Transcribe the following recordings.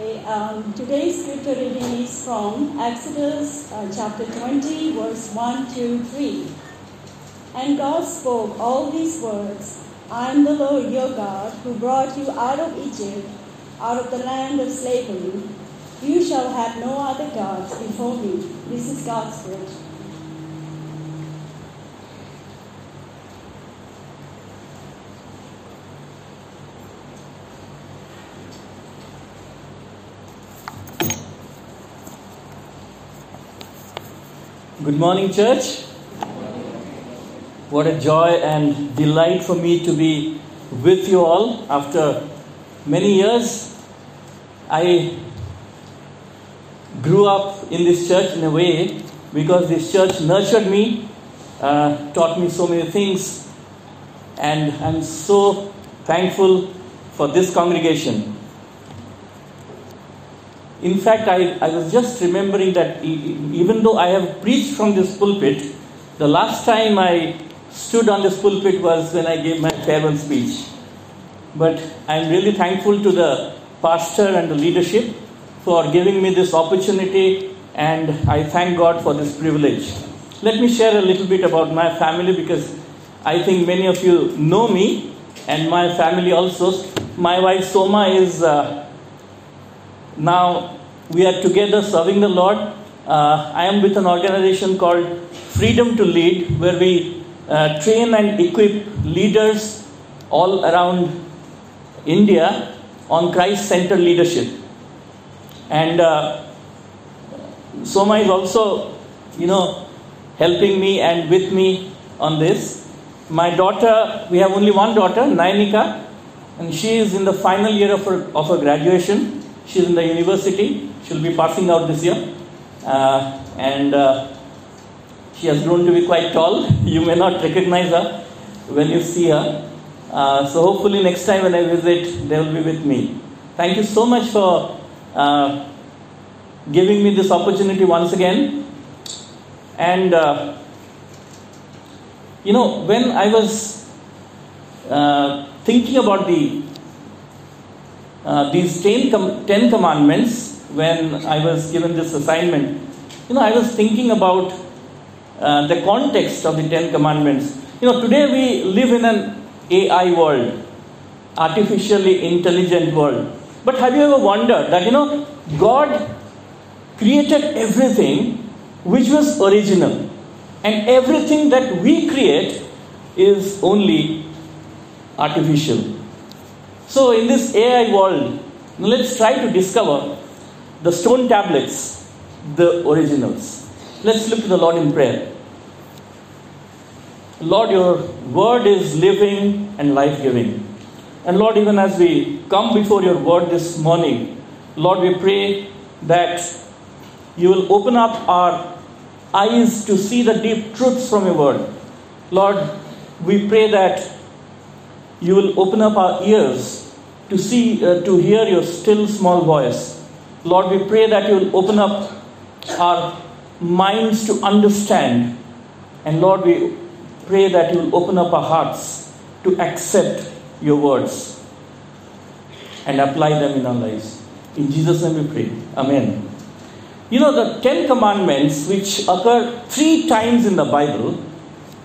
Okay, um, today's scripture reading is from Exodus uh, chapter 20, verse 1 to 3. And God spoke all these words I am the Lord your God, who brought you out of Egypt, out of the land of slavery. You shall have no other gods before me. This is God's word. Good morning, church. What a joy and delight for me to be with you all after many years. I grew up in this church in a way because this church nurtured me, uh, taught me so many things, and I'm so thankful for this congregation. In fact, I, I was just remembering that even though I have preached from this pulpit, the last time I stood on this pulpit was when I gave my farewell speech. But I'm really thankful to the pastor and the leadership for giving me this opportunity, and I thank God for this privilege. Let me share a little bit about my family because I think many of you know me and my family also. My wife Soma is. Uh, now we are together serving the Lord. Uh, I am with an organization called Freedom to Lead, where we uh, train and equip leaders all around India on Christ centered leadership. And uh, Soma is also, you know, helping me and with me on this. My daughter, we have only one daughter, Nainika, and she is in the final year of her, of her graduation. She's in the university. She'll be passing out this year. Uh, and uh, she has grown to be quite tall. You may not recognize her when you see her. Uh, so hopefully next time when I visit, they will be with me. Thank you so much for uh, giving me this opportunity once again. And uh, you know, when I was uh, thinking about the uh, these ten, com- ten commandments, when I was given this assignment, you know, I was thinking about uh, the context of the Ten Commandments. You know, today we live in an AI world, artificially intelligent world. But have you ever wondered that, you know, God created everything which was original, and everything that we create is only artificial. So, in this AI world, let's try to discover the stone tablets, the originals. Let's look to the Lord in prayer. Lord, your word is living and life giving. And Lord, even as we come before your word this morning, Lord, we pray that you will open up our eyes to see the deep truths from your word. Lord, we pray that you will open up our ears to see, uh, to hear your still small voice. Lord, we pray that you will open up our minds to understand. And Lord, we pray that you will open up our hearts to accept your words and apply them in our lives. In Jesus' name we pray. Amen. You know, the Ten Commandments, which occur three times in the Bible,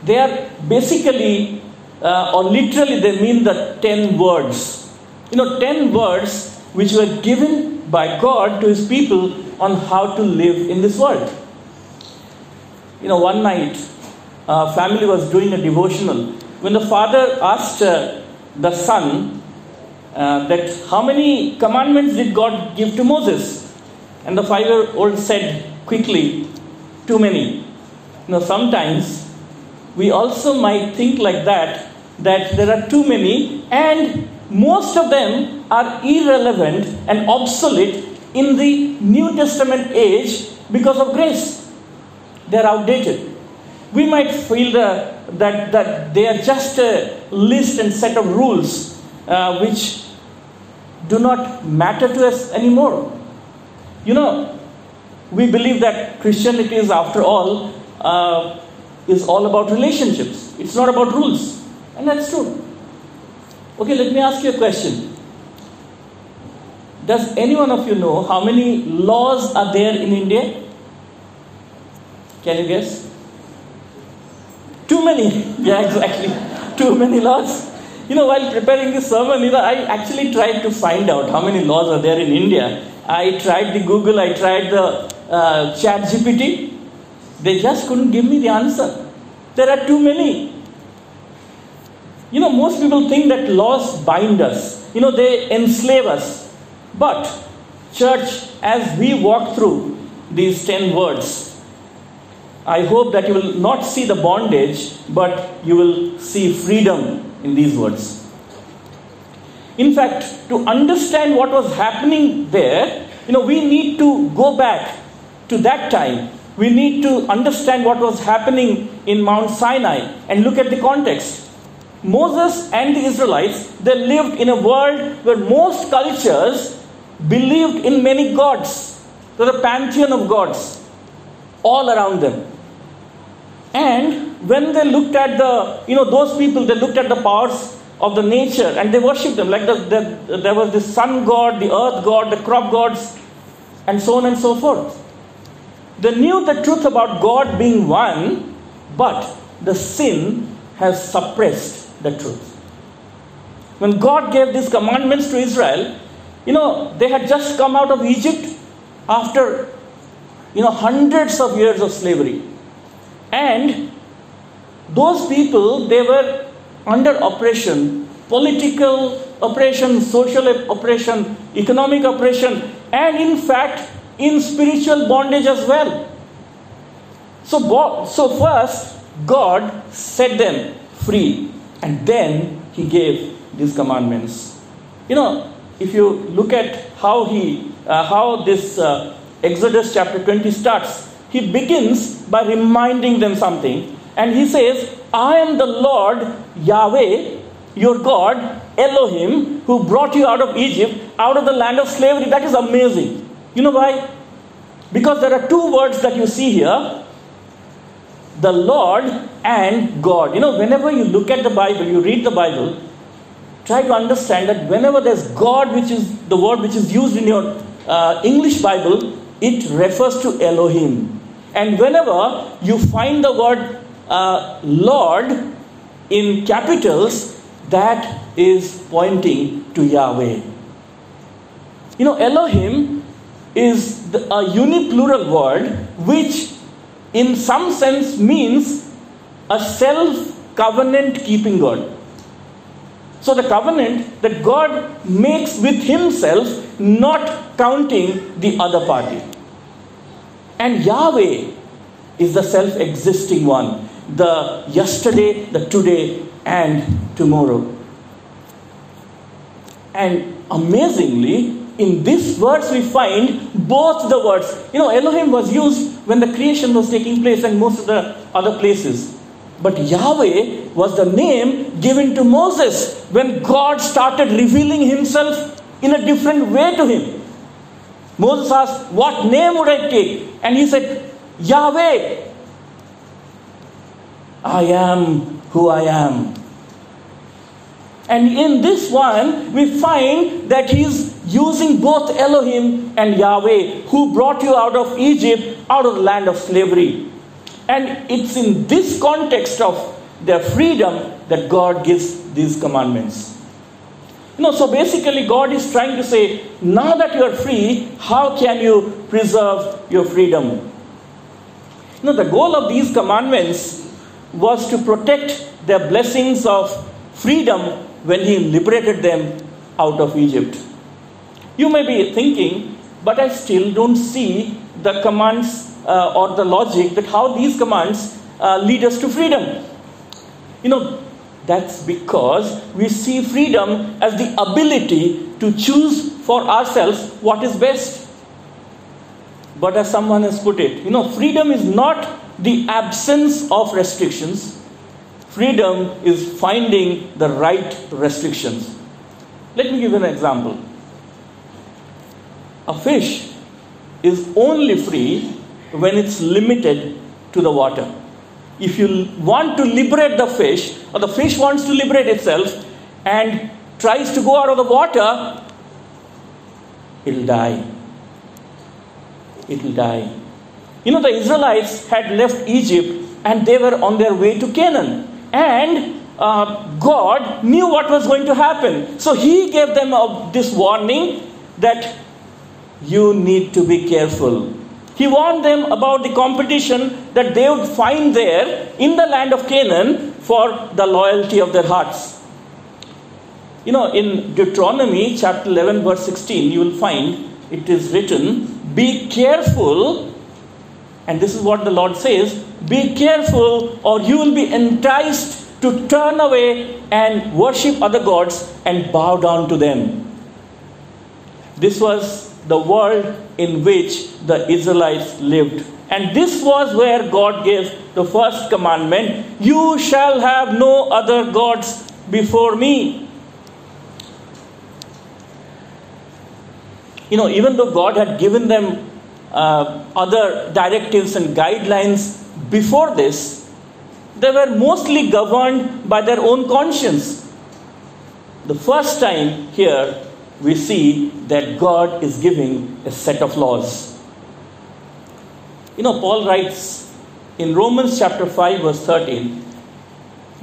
they are basically, uh, or literally, they mean the ten words. You know, ten words which were given by God to his people on how to live in this world. You know, one night, a family was doing a devotional. When the father asked uh, the son uh, that how many commandments did God give to Moses? And the five year old said quickly, Too many. You know, sometimes we also might think like that, that there are too many, and most of them are irrelevant and obsolete in the New Testament age because of grace. They are outdated. We might feel the, that, that they are just a list and set of rules uh, which do not matter to us anymore. You know, we believe that Christianity is, after all, uh, is all about relationships. It's not about rules. And that's true. Okay, let me ask you a question. Does any one of you know how many laws are there in India? Can you guess? Too many. Yeah, exactly. Too many laws. You know, while preparing this sermon, you know, I actually tried to find out how many laws are there in India. I tried the Google, I tried the uh, Chat GPT. They just couldn't give me the answer. There are too many. You know, most people think that laws bind us, you know, they enslave us. But, church, as we walk through these 10 words, I hope that you will not see the bondage, but you will see freedom in these words. In fact, to understand what was happening there, you know, we need to go back to that time. We need to understand what was happening in Mount Sinai and look at the context. Moses and the Israelites, they lived in a world where most cultures believed in many gods. There was a pantheon of gods all around them. And when they looked at the, you know, those people, they looked at the powers of the nature and they worshipped them. Like the, the, there was the sun god, the earth god, the crop gods, and so on and so forth. They knew the truth about God being one, but the sin has suppressed the truth. When God gave these commandments to Israel, you know, they had just come out of Egypt after, you know, hundreds of years of slavery. And those people, they were under oppression, political oppression, social oppression, economic oppression, and in fact, in spiritual bondage as well. So, so first, God set them free, and then He gave these commandments. You know, if you look at how he, uh, how this uh, Exodus chapter 20 starts, he begins by reminding them something, and he says, "I am the Lord Yahweh, your God, Elohim, who brought you out of Egypt, out of the land of slavery." That is amazing. You know why? Because there are two words that you see here the Lord and God. You know, whenever you look at the Bible, you read the Bible, try to understand that whenever there's God, which is the word which is used in your uh, English Bible, it refers to Elohim. And whenever you find the word uh, Lord in capitals, that is pointing to Yahweh. You know, Elohim is the, a uniplural word which, in some sense, means a self covenant keeping God. So, the covenant that God makes with Himself, not counting the other party. And Yahweh is the self existing one, the yesterday, the today, and tomorrow. And amazingly, in this verse we find both the words. You know, Elohim was used when the creation was taking place and most of the other places. But Yahweh was the name given to Moses when God started revealing himself in a different way to him. Moses asked, What name would I take? And he said, Yahweh. I am who I am. And in this one, we find that he's using both Elohim and Yahweh, who brought you out of Egypt, out of the land of slavery. And it's in this context of their freedom that God gives these commandments. You know, so basically, God is trying to say, now that you are free, how can you preserve your freedom? You know, the goal of these commandments was to protect their blessings of freedom when He liberated them out of Egypt. You may be thinking, but I still don't see the commands uh, or the logic that how these commands uh, lead us to freedom. You know, that's because we see freedom as the ability to choose for ourselves what is best. But as someone has put it, you know, freedom is not the absence of restrictions, freedom is finding the right restrictions. Let me give an example. A fish is only free when it's limited to the water. If you want to liberate the fish, or the fish wants to liberate itself and tries to go out of the water, it'll die. It'll die. You know, the Israelites had left Egypt and they were on their way to Canaan. And uh, God knew what was going to happen. So He gave them uh, this warning that you need to be careful. He warned them about the competition that they would find there in the land of Canaan for the loyalty of their hearts. You know, in Deuteronomy chapter 11, verse 16, you will find it is written, Be careful, and this is what the Lord says be careful, or you will be enticed to turn away and worship other gods and bow down to them. This was the world in which the Israelites lived. And this was where God gave the first commandment You shall have no other gods before me. You know, even though God had given them uh, other directives and guidelines before this, they were mostly governed by their own conscience. The first time here, we see that God is giving a set of laws. You know, Paul writes in Romans chapter 5, verse 13,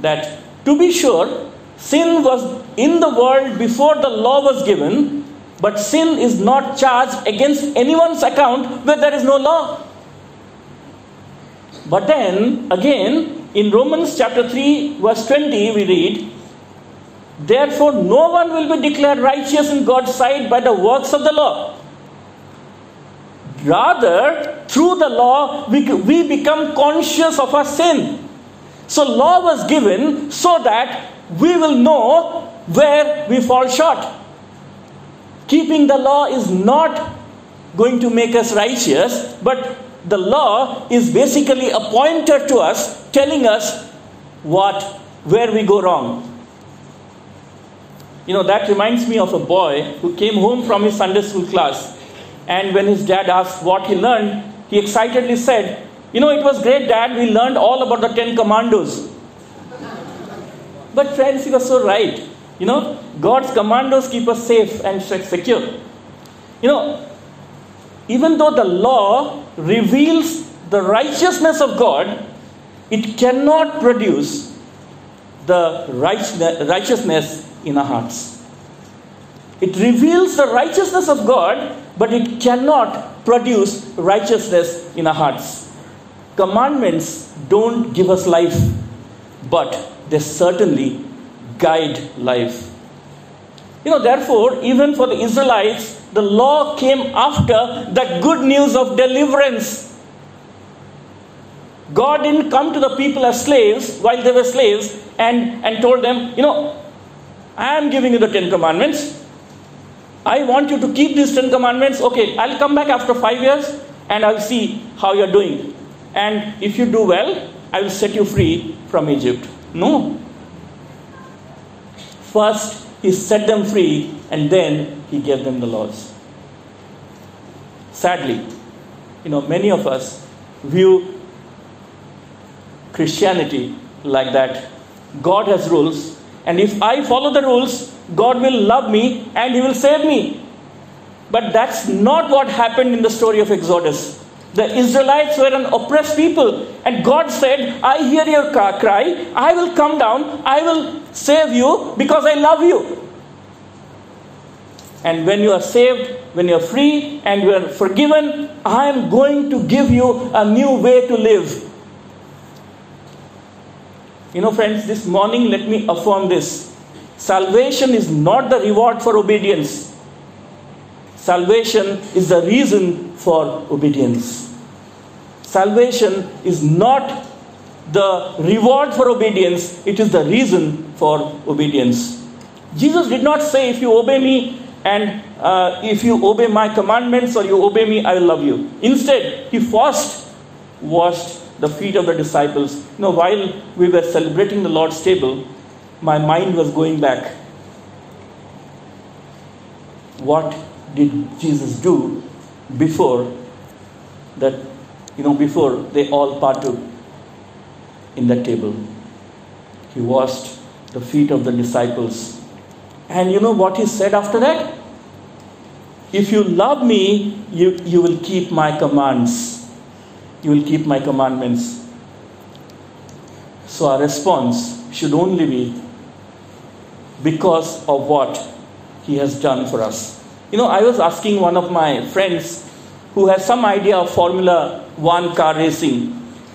that to be sure, sin was in the world before the law was given, but sin is not charged against anyone's account where there is no law. But then, again, in Romans chapter 3, verse 20, we read, Therefore, no one will be declared righteous in God's sight by the works of the law. Rather, through the law, we, we become conscious of our sin. So, law was given so that we will know where we fall short. Keeping the law is not going to make us righteous, but the law is basically a pointer to us telling us what where we go wrong you know, that reminds me of a boy who came home from his Sunday school class. And when his dad asked what he learned, he excitedly said, You know, it was great, dad. We learned all about the Ten Commandos. But, friends, he was so right. You know, God's commandos keep us safe and secure. You know, even though the law reveals the righteousness of God, it cannot produce the righteousness in our hearts. It reveals the righteousness of God, but it cannot produce righteousness in our hearts. Commandments don't give us life, but they certainly guide life. You know, therefore, even for the Israelites, the law came after the good news of deliverance. God didn't come to the people as slaves while they were slaves and, and told them, you know, I am giving you the Ten Commandments. I want you to keep these Ten Commandments. Okay, I'll come back after five years and I'll see how you're doing. And if you do well, I will set you free from Egypt. No. First, he set them free and then he gave them the laws. Sadly, you know, many of us view Christianity like that. God has rules, and if I follow the rules, God will love me and He will save me. But that's not what happened in the story of Exodus. The Israelites were an oppressed people, and God said, I hear your cry, I will come down, I will save you because I love you. And when you are saved, when you are free and you are forgiven, I am going to give you a new way to live. You know, friends, this morning let me affirm this. Salvation is not the reward for obedience. Salvation is the reason for obedience. Salvation is not the reward for obedience, it is the reason for obedience. Jesus did not say, If you obey me and uh, if you obey my commandments or you obey me, I will love you. Instead, he first washed the feet of the disciples. You know, while we were celebrating the Lord's table, my mind was going back. What did Jesus do before that, you know, before they all partook in that table? He washed the feet of the disciples. And you know what he said after that? If you love me, you, you will keep my commands. You will keep my commandments. So our response should only be because of what he has done for us. You know, I was asking one of my friends who has some idea of Formula One car racing.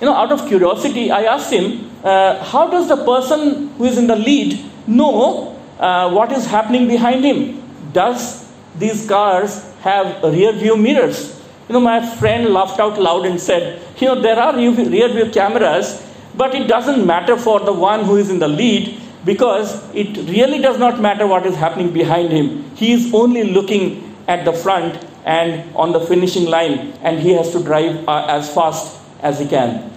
You know, out of curiosity, I asked him, uh, how does the person who is in the lead know uh, what is happening behind him? Does these cars have rear view mirrors? You know, my friend laughed out loud and said, You know, there are rear view cameras, but it doesn't matter for the one who is in the lead because it really does not matter what is happening behind him. He is only looking at the front and on the finishing line, and he has to drive uh, as fast as he can.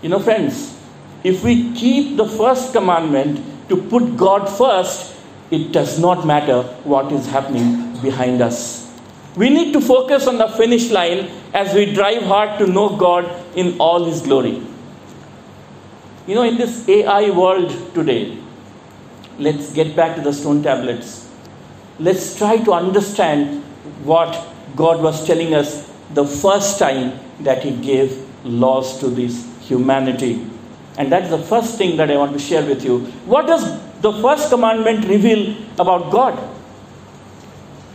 You know, friends, if we keep the first commandment to put God first, it does not matter what is happening behind us. We need to focus on the finish line as we drive hard to know God in all His glory. You know, in this AI world today, let's get back to the stone tablets. Let's try to understand what God was telling us the first time that He gave laws to this humanity. And that's the first thing that I want to share with you. What does the first commandment reveal about God?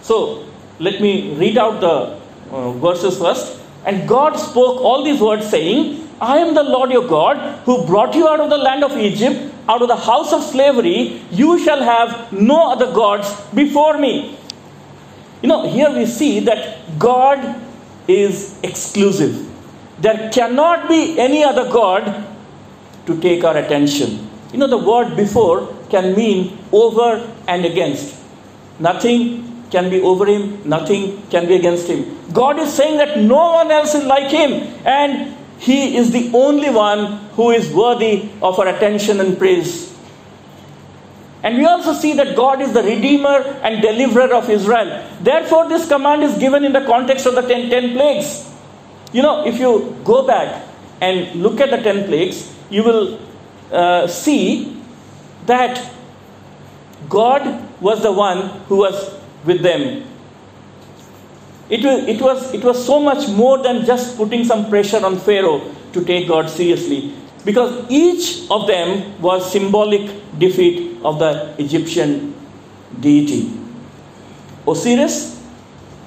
So, let me read out the uh, verses first. And God spoke all these words, saying, I am the Lord your God who brought you out of the land of Egypt, out of the house of slavery. You shall have no other gods before me. You know, here we see that God is exclusive. There cannot be any other God to take our attention. You know, the word before can mean over and against. Nothing can be over him, nothing can be against him. God is saying that no one else is like him, and he is the only one who is worthy of our attention and praise. And we also see that God is the Redeemer and Deliverer of Israel. Therefore, this command is given in the context of the ten, ten plagues. You know, if you go back and look at the ten plagues, you will uh, see that God was the one who was with them. It was, it, was, it was so much more than just putting some pressure on Pharaoh to take God seriously. Because each of them was symbolic defeat of the Egyptian deity. Osiris,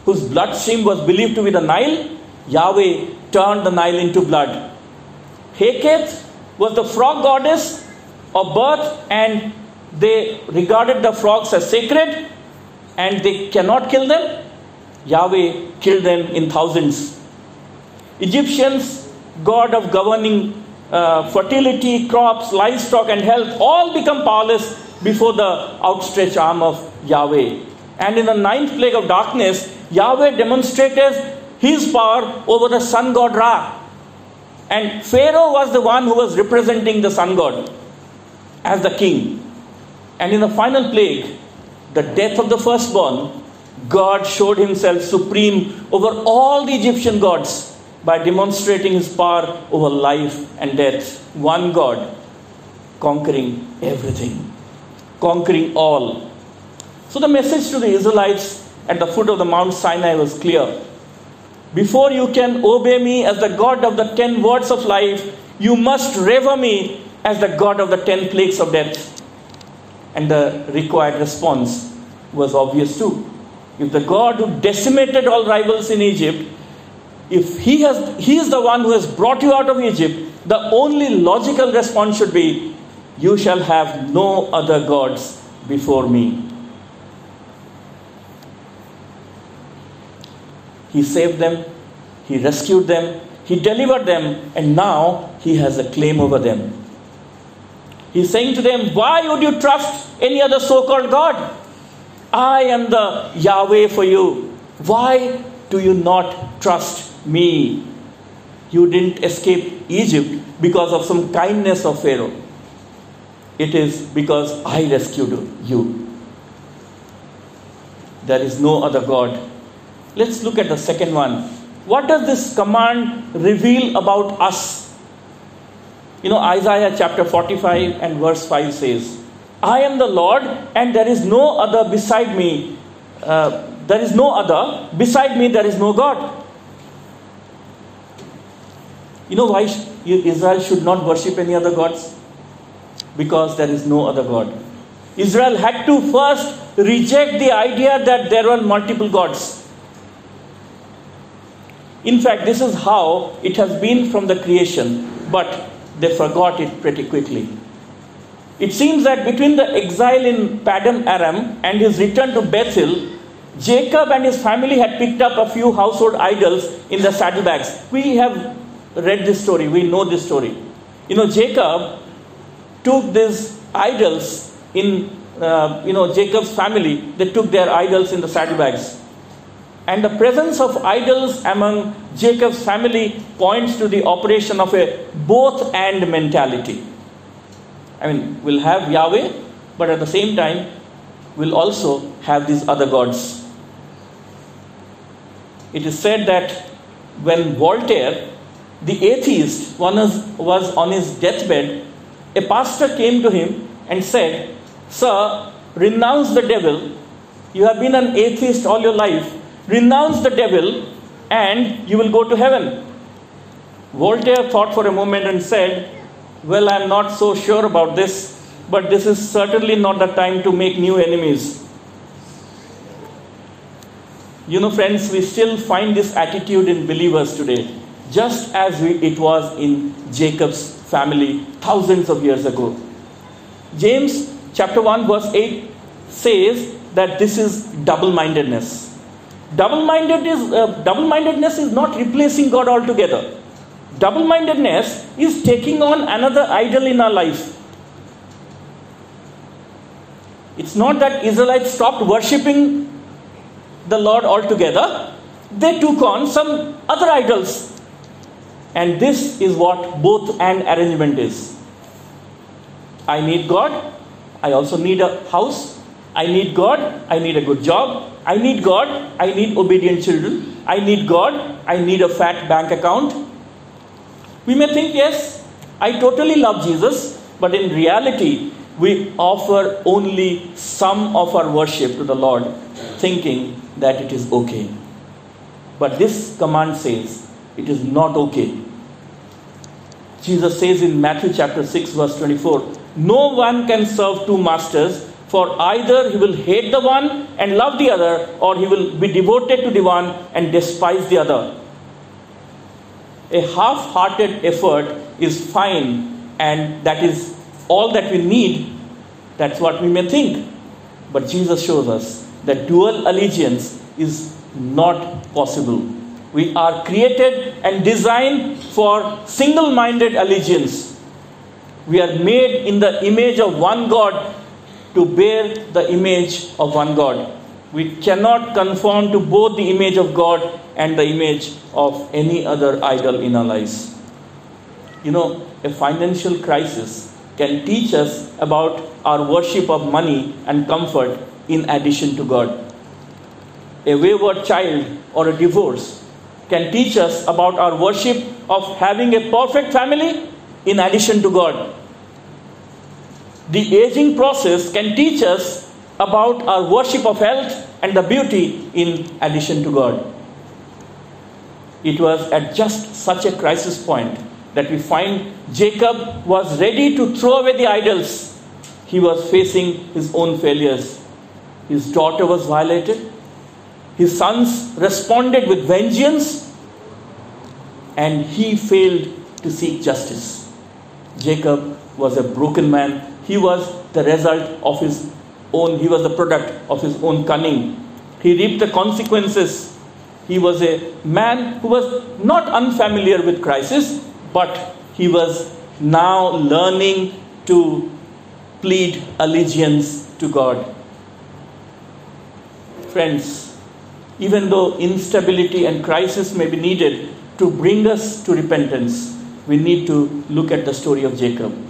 whose bloodstream was believed to be the Nile, Yahweh turned the Nile into blood. Heket was the frog goddess of birth, and they regarded the frogs as sacred, and they cannot kill them. Yahweh killed them in thousands. Egyptians, god of governing uh, fertility, crops, livestock, and health, all become powerless before the outstretched arm of Yahweh. And in the ninth plague of darkness, Yahweh demonstrated his power over the sun god Ra. And Pharaoh was the one who was representing the sun god as the king. And in the final plague, the death of the firstborn, God showed himself supreme over all the Egyptian gods by demonstrating his power over life and death. One God conquering everything, conquering all. So the message to the Israelites at the foot of the Mount Sinai was clear. Before you can obey me as the God of the ten words of life, you must revere me as the God of the ten plagues of death. And the required response was obvious too. If the God who decimated all rivals in Egypt, if he, has, he is the one who has brought you out of Egypt, the only logical response should be, You shall have no other gods before me. He saved them, He rescued them, He delivered them, and now He has a claim over them. He's saying to them, Why would you trust any other so called God? I am the Yahweh for you. Why do you not trust me? You didn't escape Egypt because of some kindness of Pharaoh. It is because I rescued you. There is no other God. Let's look at the second one. What does this command reveal about us? You know, Isaiah chapter 45 and verse 5 says, I am the Lord, and there is no other beside me. Uh, there is no other. Beside me, there is no God. You know why Israel should not worship any other gods? Because there is no other God. Israel had to first reject the idea that there were multiple gods. In fact, this is how it has been from the creation, but they forgot it pretty quickly. It seems that between the exile in Paddan Aram and his return to Bethel, Jacob and his family had picked up a few household idols in the saddlebags. We have read this story, we know this story. You know, Jacob took these idols in, uh, you know, Jacob's family, they took their idols in the saddlebags. And the presence of idols among Jacob's family points to the operation of a both and mentality. I mean, we'll have Yahweh, but at the same time, we'll also have these other gods. It is said that when Voltaire, the atheist, was, was on his deathbed, a pastor came to him and said, Sir, renounce the devil. You have been an atheist all your life. Renounce the devil and you will go to heaven. Voltaire thought for a moment and said, Well, I am not so sure about this, but this is certainly not the time to make new enemies. You know, friends, we still find this attitude in believers today, just as we, it was in Jacob's family thousands of years ago. James chapter 1, verse 8 says that this is double mindedness. Double-minded is, uh, double-mindedness is not replacing God altogether. Double-mindedness is taking on another idol in our life. It's not that Israelites stopped worshipping the Lord altogether. They took on some other idols. And this is what both and arrangement is. I need God. I also need a house. I need God. I need a good job. I need God, I need obedient children, I need God, I need a fat bank account. We may think, yes, I totally love Jesus, but in reality, we offer only some of our worship to the Lord, thinking that it is okay. But this command says it is not okay. Jesus says in Matthew chapter 6, verse 24, No one can serve two masters for either he will hate the one and love the other, or he will be devoted to the one and despise the other. A half hearted effort is fine, and that is all that we need. That's what we may think. But Jesus shows us that dual allegiance is not possible. We are created and designed for single minded allegiance. We are made in the image of one God to bear the image of one God. We cannot conform to both the image of God and the image of any other idol in our lives. You know, a financial crisis can teach us about our worship of money and comfort in addition to God. A wayward child or a divorce can teach us about our worship of having a perfect family in addition to God the aging process can teach us about our worship of health and the beauty in addition to God. It was at just such a crisis point that we find Jacob was ready to throw away the idols. He was facing his own failures. His daughter was violated. His sons responded with vengeance. And he failed to seek justice. Jacob was a broken man he was the result of his own, he was the product of his own cunning. He reaped the consequences. He was a man who was not unfamiliar with crisis, but he was now learning to plead allegiance to God. Friends, even though instability and crisis may be needed to bring us to repentance, we need to look at the story of Jacob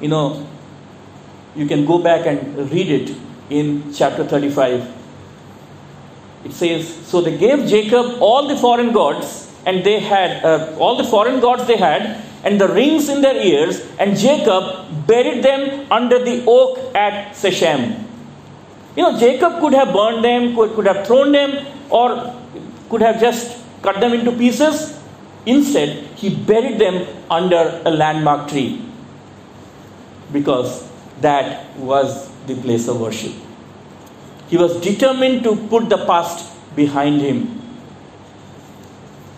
you know, you can go back and read it in chapter 35. It says, So they gave Jacob all the foreign gods, and they had uh, all the foreign gods they had, and the rings in their ears, and Jacob buried them under the oak at Shechem. You know, Jacob could have burned them, could, could have thrown them, or could have just cut them into pieces. Instead, he buried them under a landmark tree because that was the place of worship. He was determined to put the past behind him.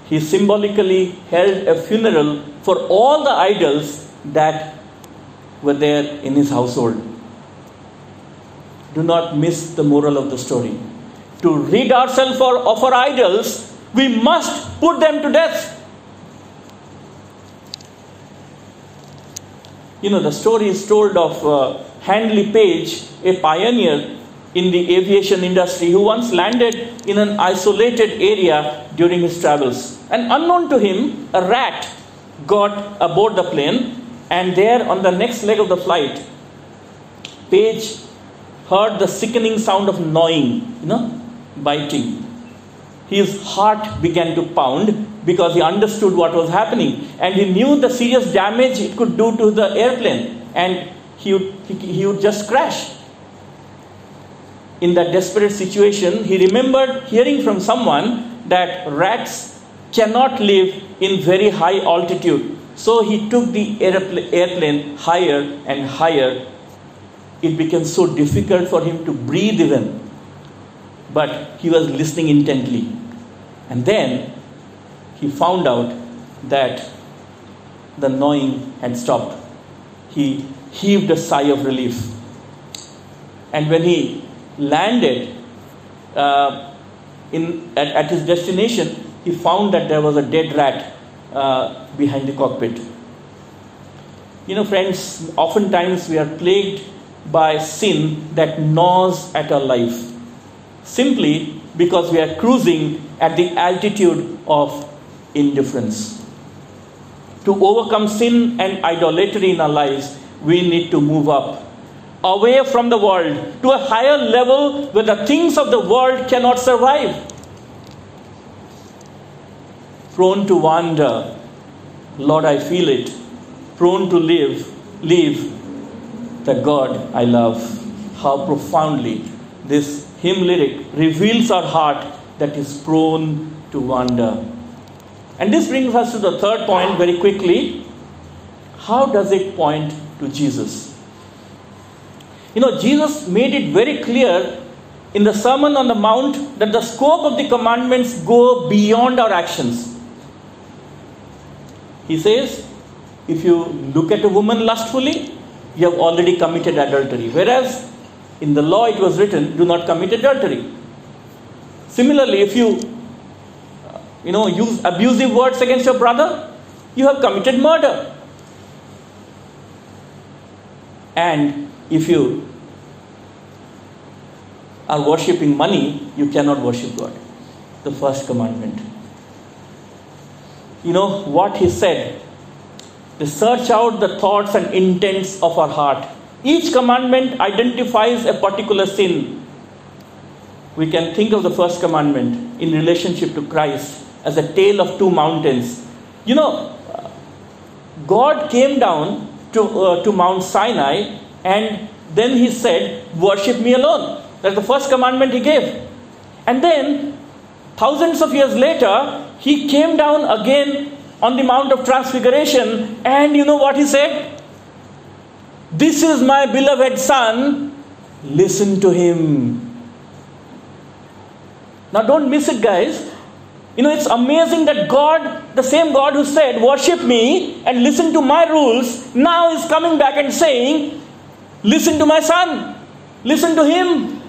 He symbolically held a funeral for all the idols that were there in his household. Do not miss the moral of the story. To rid ourselves of our idols, we must put them to death. You know, the story is told of uh, Handley Page, a pioneer in the aviation industry who once landed in an isolated area during his travels. And unknown to him, a rat got aboard the plane, and there on the next leg of the flight, Page heard the sickening sound of gnawing, you know, biting. His heart began to pound because he understood what was happening and he knew the serious damage it could do to the airplane and he would, he, he would just crash in that desperate situation, he remembered hearing from someone that rats cannot live in very high altitude. So he took the airplane higher and higher. It became so difficult for him to breathe even. But he was listening intently. And then he found out that the gnawing had stopped. He heaved a sigh of relief. And when he landed uh, in, at, at, his destination, he found that there was a dead rat uh, behind the cockpit. You know, friends, oftentimes we are plagued by sin that gnaws at our life simply because we are cruising at the altitude of indifference. To overcome sin and idolatry in our lives, we need to move up away from the world to a higher level where the things of the world cannot survive. Prone to wander, Lord, I feel it. Prone to live, leave the God I love. How profoundly this hymn lyric reveals our heart that is prone to wander. And this brings us to the third point very quickly. How does it point to Jesus? You know, Jesus made it very clear in the Sermon on the Mount that the scope of the commandments go beyond our actions. He says, if you look at a woman lustfully, you have already committed adultery. Whereas in the law it was written, do not commit adultery. Similarly, if you uh, you know use abusive words against your brother, you have committed murder. And if you are worshipping money, you cannot worship God. The first commandment. You know what he said? To search out the thoughts and intents of our heart. Each commandment identifies a particular sin. We can think of the first commandment in relationship to Christ as a tale of two mountains. You know, God came down to, uh, to Mount Sinai and then he said, Worship me alone. That's the first commandment he gave. And then, thousands of years later, he came down again on the Mount of Transfiguration, and you know what he said? This is my beloved Son, listen to him. Now, don't miss it, guys. You know, it's amazing that God, the same God who said, Worship me and listen to my rules, now is coming back and saying, Listen to my son. Listen to him.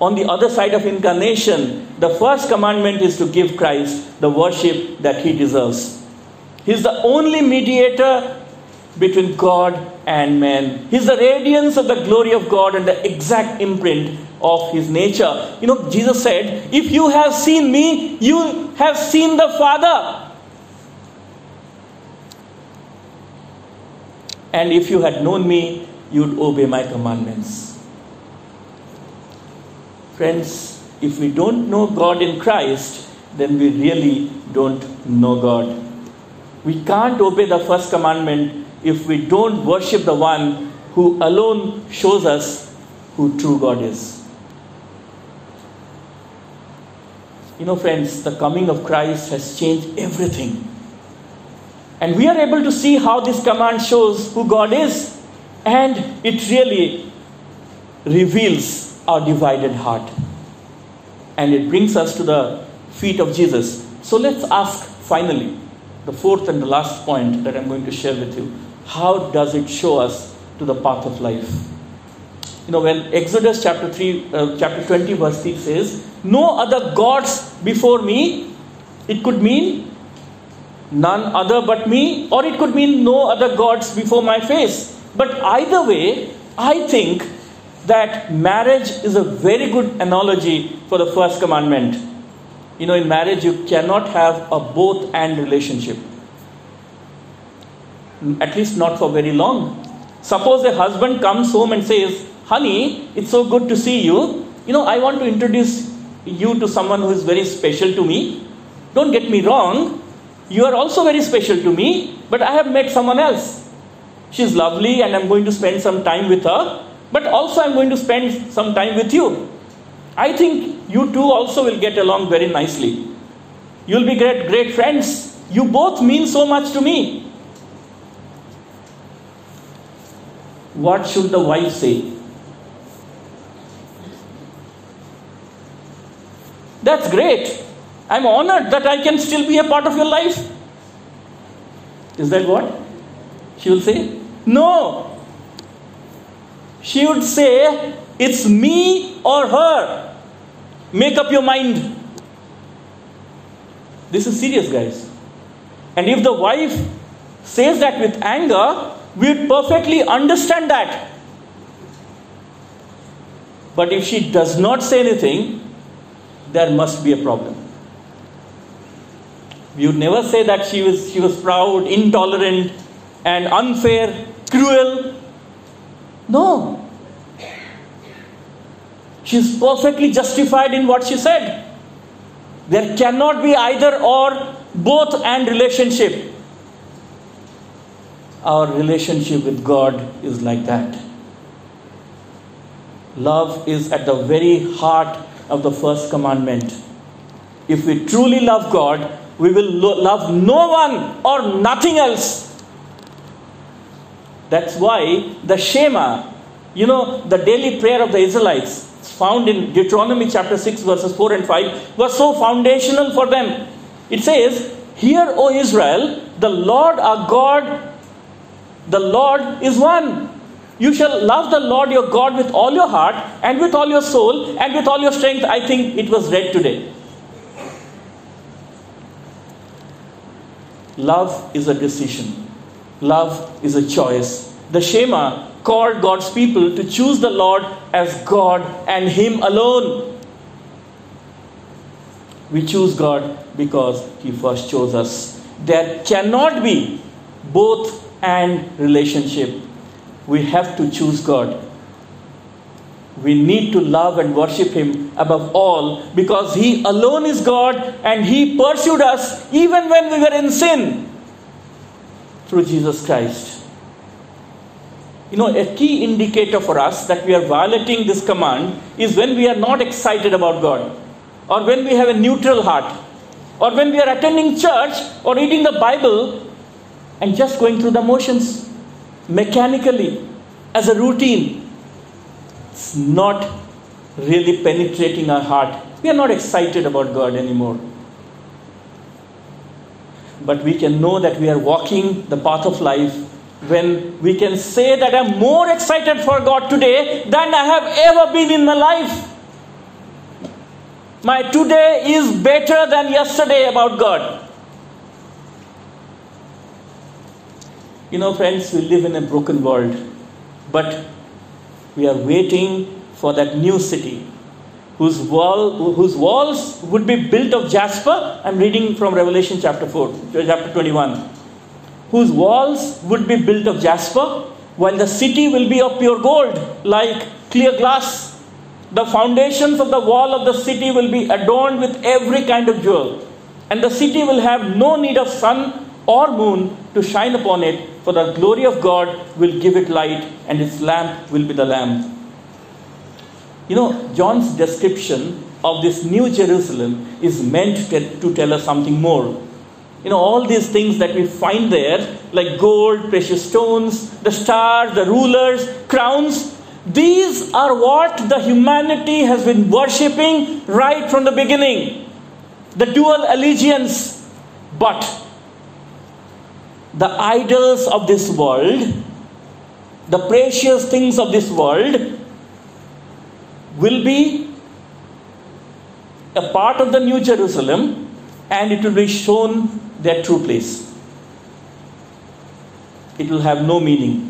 On the other side of incarnation, the first commandment is to give Christ the worship that he deserves. He's the only mediator between God and man. He's the radiance of the glory of God and the exact imprint of his nature. You know, Jesus said, If you have seen me, you have seen the Father. And if you had known me, you'd obey my commandments. Friends, if we don't know God in Christ, then we really don't know God. We can't obey the first commandment if we don't worship the one who alone shows us who true God is. You know, friends, the coming of Christ has changed everything. And we are able to see how this command shows who God is, and it really reveals our divided heart. And it brings us to the feet of Jesus. So let's ask finally the fourth and the last point that I'm going to share with you. How does it show us to the path of life? You know, when Exodus chapter 3, uh, chapter 20, verse 3 says, No other gods before me, it could mean none other but me, or it could mean no other gods before my face. But either way, I think that marriage is a very good analogy for the first commandment. You know, in marriage, you cannot have a both and relationship, at least not for very long. Suppose a husband comes home and says, Honey, it's so good to see you. You know, I want to introduce you to someone who is very special to me. Don't get me wrong, you are also very special to me, but I have met someone else. She's lovely and I'm going to spend some time with her, but also I'm going to spend some time with you. I think you two also will get along very nicely. You'll be great, great friends. You both mean so much to me. What should the wife say? That's great. I'm honored that I can still be a part of your life. Is that what? She will say? No. She would say, It's me or her. Make up your mind. This is serious, guys. And if the wife says that with anger, we perfectly understand that. But if she does not say anything, there must be a problem. We would never say that she was, she was proud, intolerant, and unfair, cruel. No. She's perfectly justified in what she said. There cannot be either or, both and relationship. Our relationship with God is like that. Love is at the very heart of the first commandment. If we truly love God, we will lo- love no one or nothing else. That's why the Shema, you know, the daily prayer of the Israelites, found in Deuteronomy chapter 6, verses 4 and 5, was so foundational for them. It says, Hear, O Israel, the Lord our God, the Lord is one. You shall love the Lord your God with all your heart and with all your soul and with all your strength. I think it was read today. Love is a decision, love is a choice. The Shema called God's people to choose the Lord as God and Him alone. We choose God because He first chose us. There cannot be both and relationship. We have to choose God. We need to love and worship Him above all because He alone is God and He pursued us even when we were in sin through Jesus Christ. You know, a key indicator for us that we are violating this command is when we are not excited about God, or when we have a neutral heart, or when we are attending church or reading the Bible and just going through the motions mechanically as a routine. It's not really penetrating our heart. We are not excited about God anymore. But we can know that we are walking the path of life when we can say that I'm more excited for God today than I have ever been in my life. My today is better than yesterday about God. You know, friends, we live in a broken world, but we are waiting for that new city whose, wall, whose walls would be built of jasper. I'm reading from Revelation chapter 4, chapter 21. Whose walls would be built of jasper, while the city will be of pure gold, like clear glass. The foundations of the wall of the city will be adorned with every kind of jewel, and the city will have no need of sun or moon to shine upon it, for the glory of God will give it light, and its lamp will be the Lamb. You know, John's description of this new Jerusalem is meant to tell us something more. You know, all these things that we find there, like gold, precious stones, the stars, the rulers, crowns, these are what the humanity has been worshipping right from the beginning. The dual allegiance. But the idols of this world, the precious things of this world, will be a part of the New Jerusalem and it will be shown their true place. It will have no meaning.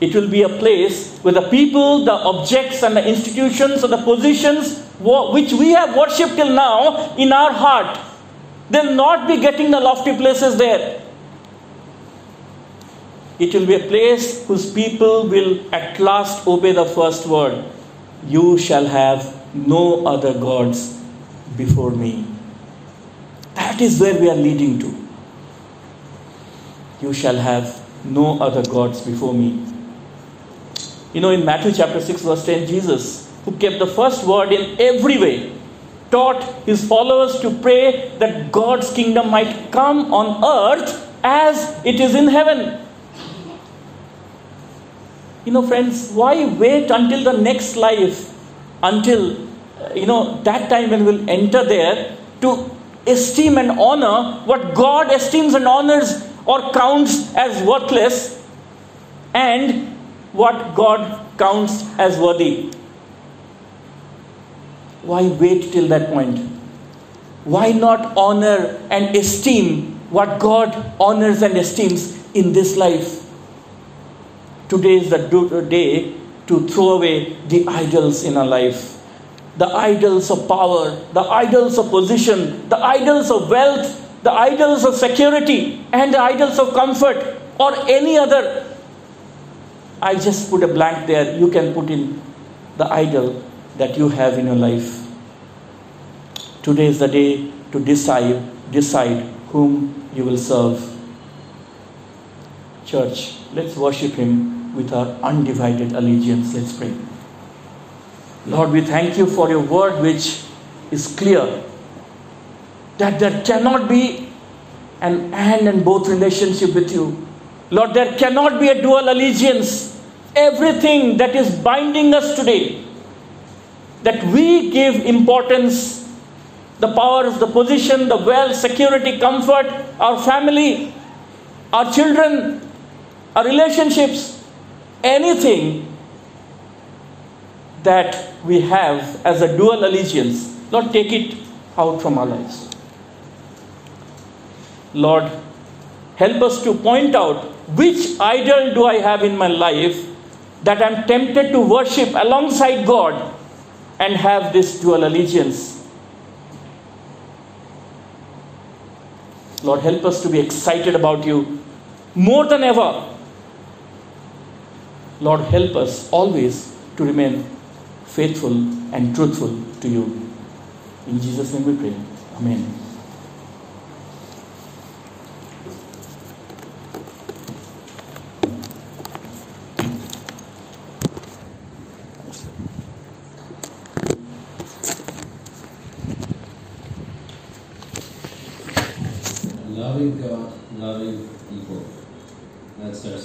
It will be a place where the people, the objects, and the institutions, or the positions which we have worshipped till now in our heart, they'll not be getting the lofty places there. It will be a place whose people will at last obey the first word You shall have no other gods before me. That is where we are leading to. You shall have no other gods before me. You know, in Matthew chapter 6, verse 10, Jesus, who kept the first word in every way, taught his followers to pray that God's kingdom might come on earth as it is in heaven. You know, friends, why wait until the next life, until, uh, you know, that time when we'll enter there to esteem and honor what God esteems and honors or counts as worthless and what God counts as worthy. Why wait till that point? Why not honor and esteem what God honors and esteems in this life? Today is the day to throw away the idols in our life the idols of power, the idols of position, the idols of wealth, the idols of security, and the idols of comfort, or any other. I just put a blank there. You can put in the idol that you have in your life. Today is the day to decide decide whom you will serve. Church, let's worship him with our undivided allegiance. Let's pray. Lord, we thank you for your word, which is clear that there cannot be an and and both relationship with you. Lord, there cannot be a dual allegiance. Everything that is binding us today, that we give importance, the powers, the position, the wealth, security, comfort, our family, our children, our relationships, anything that we have as a dual allegiance, Lord, take it out from our lives. Lord, help us to point out which idol do I have in my life that I'm tempted to worship alongside God and have this dual allegiance. Lord, help us to be excited about you more than ever. Lord, help us always to remain faithful and truthful to you. In Jesus' name we pray. Amen. Loving God, loving people. That's our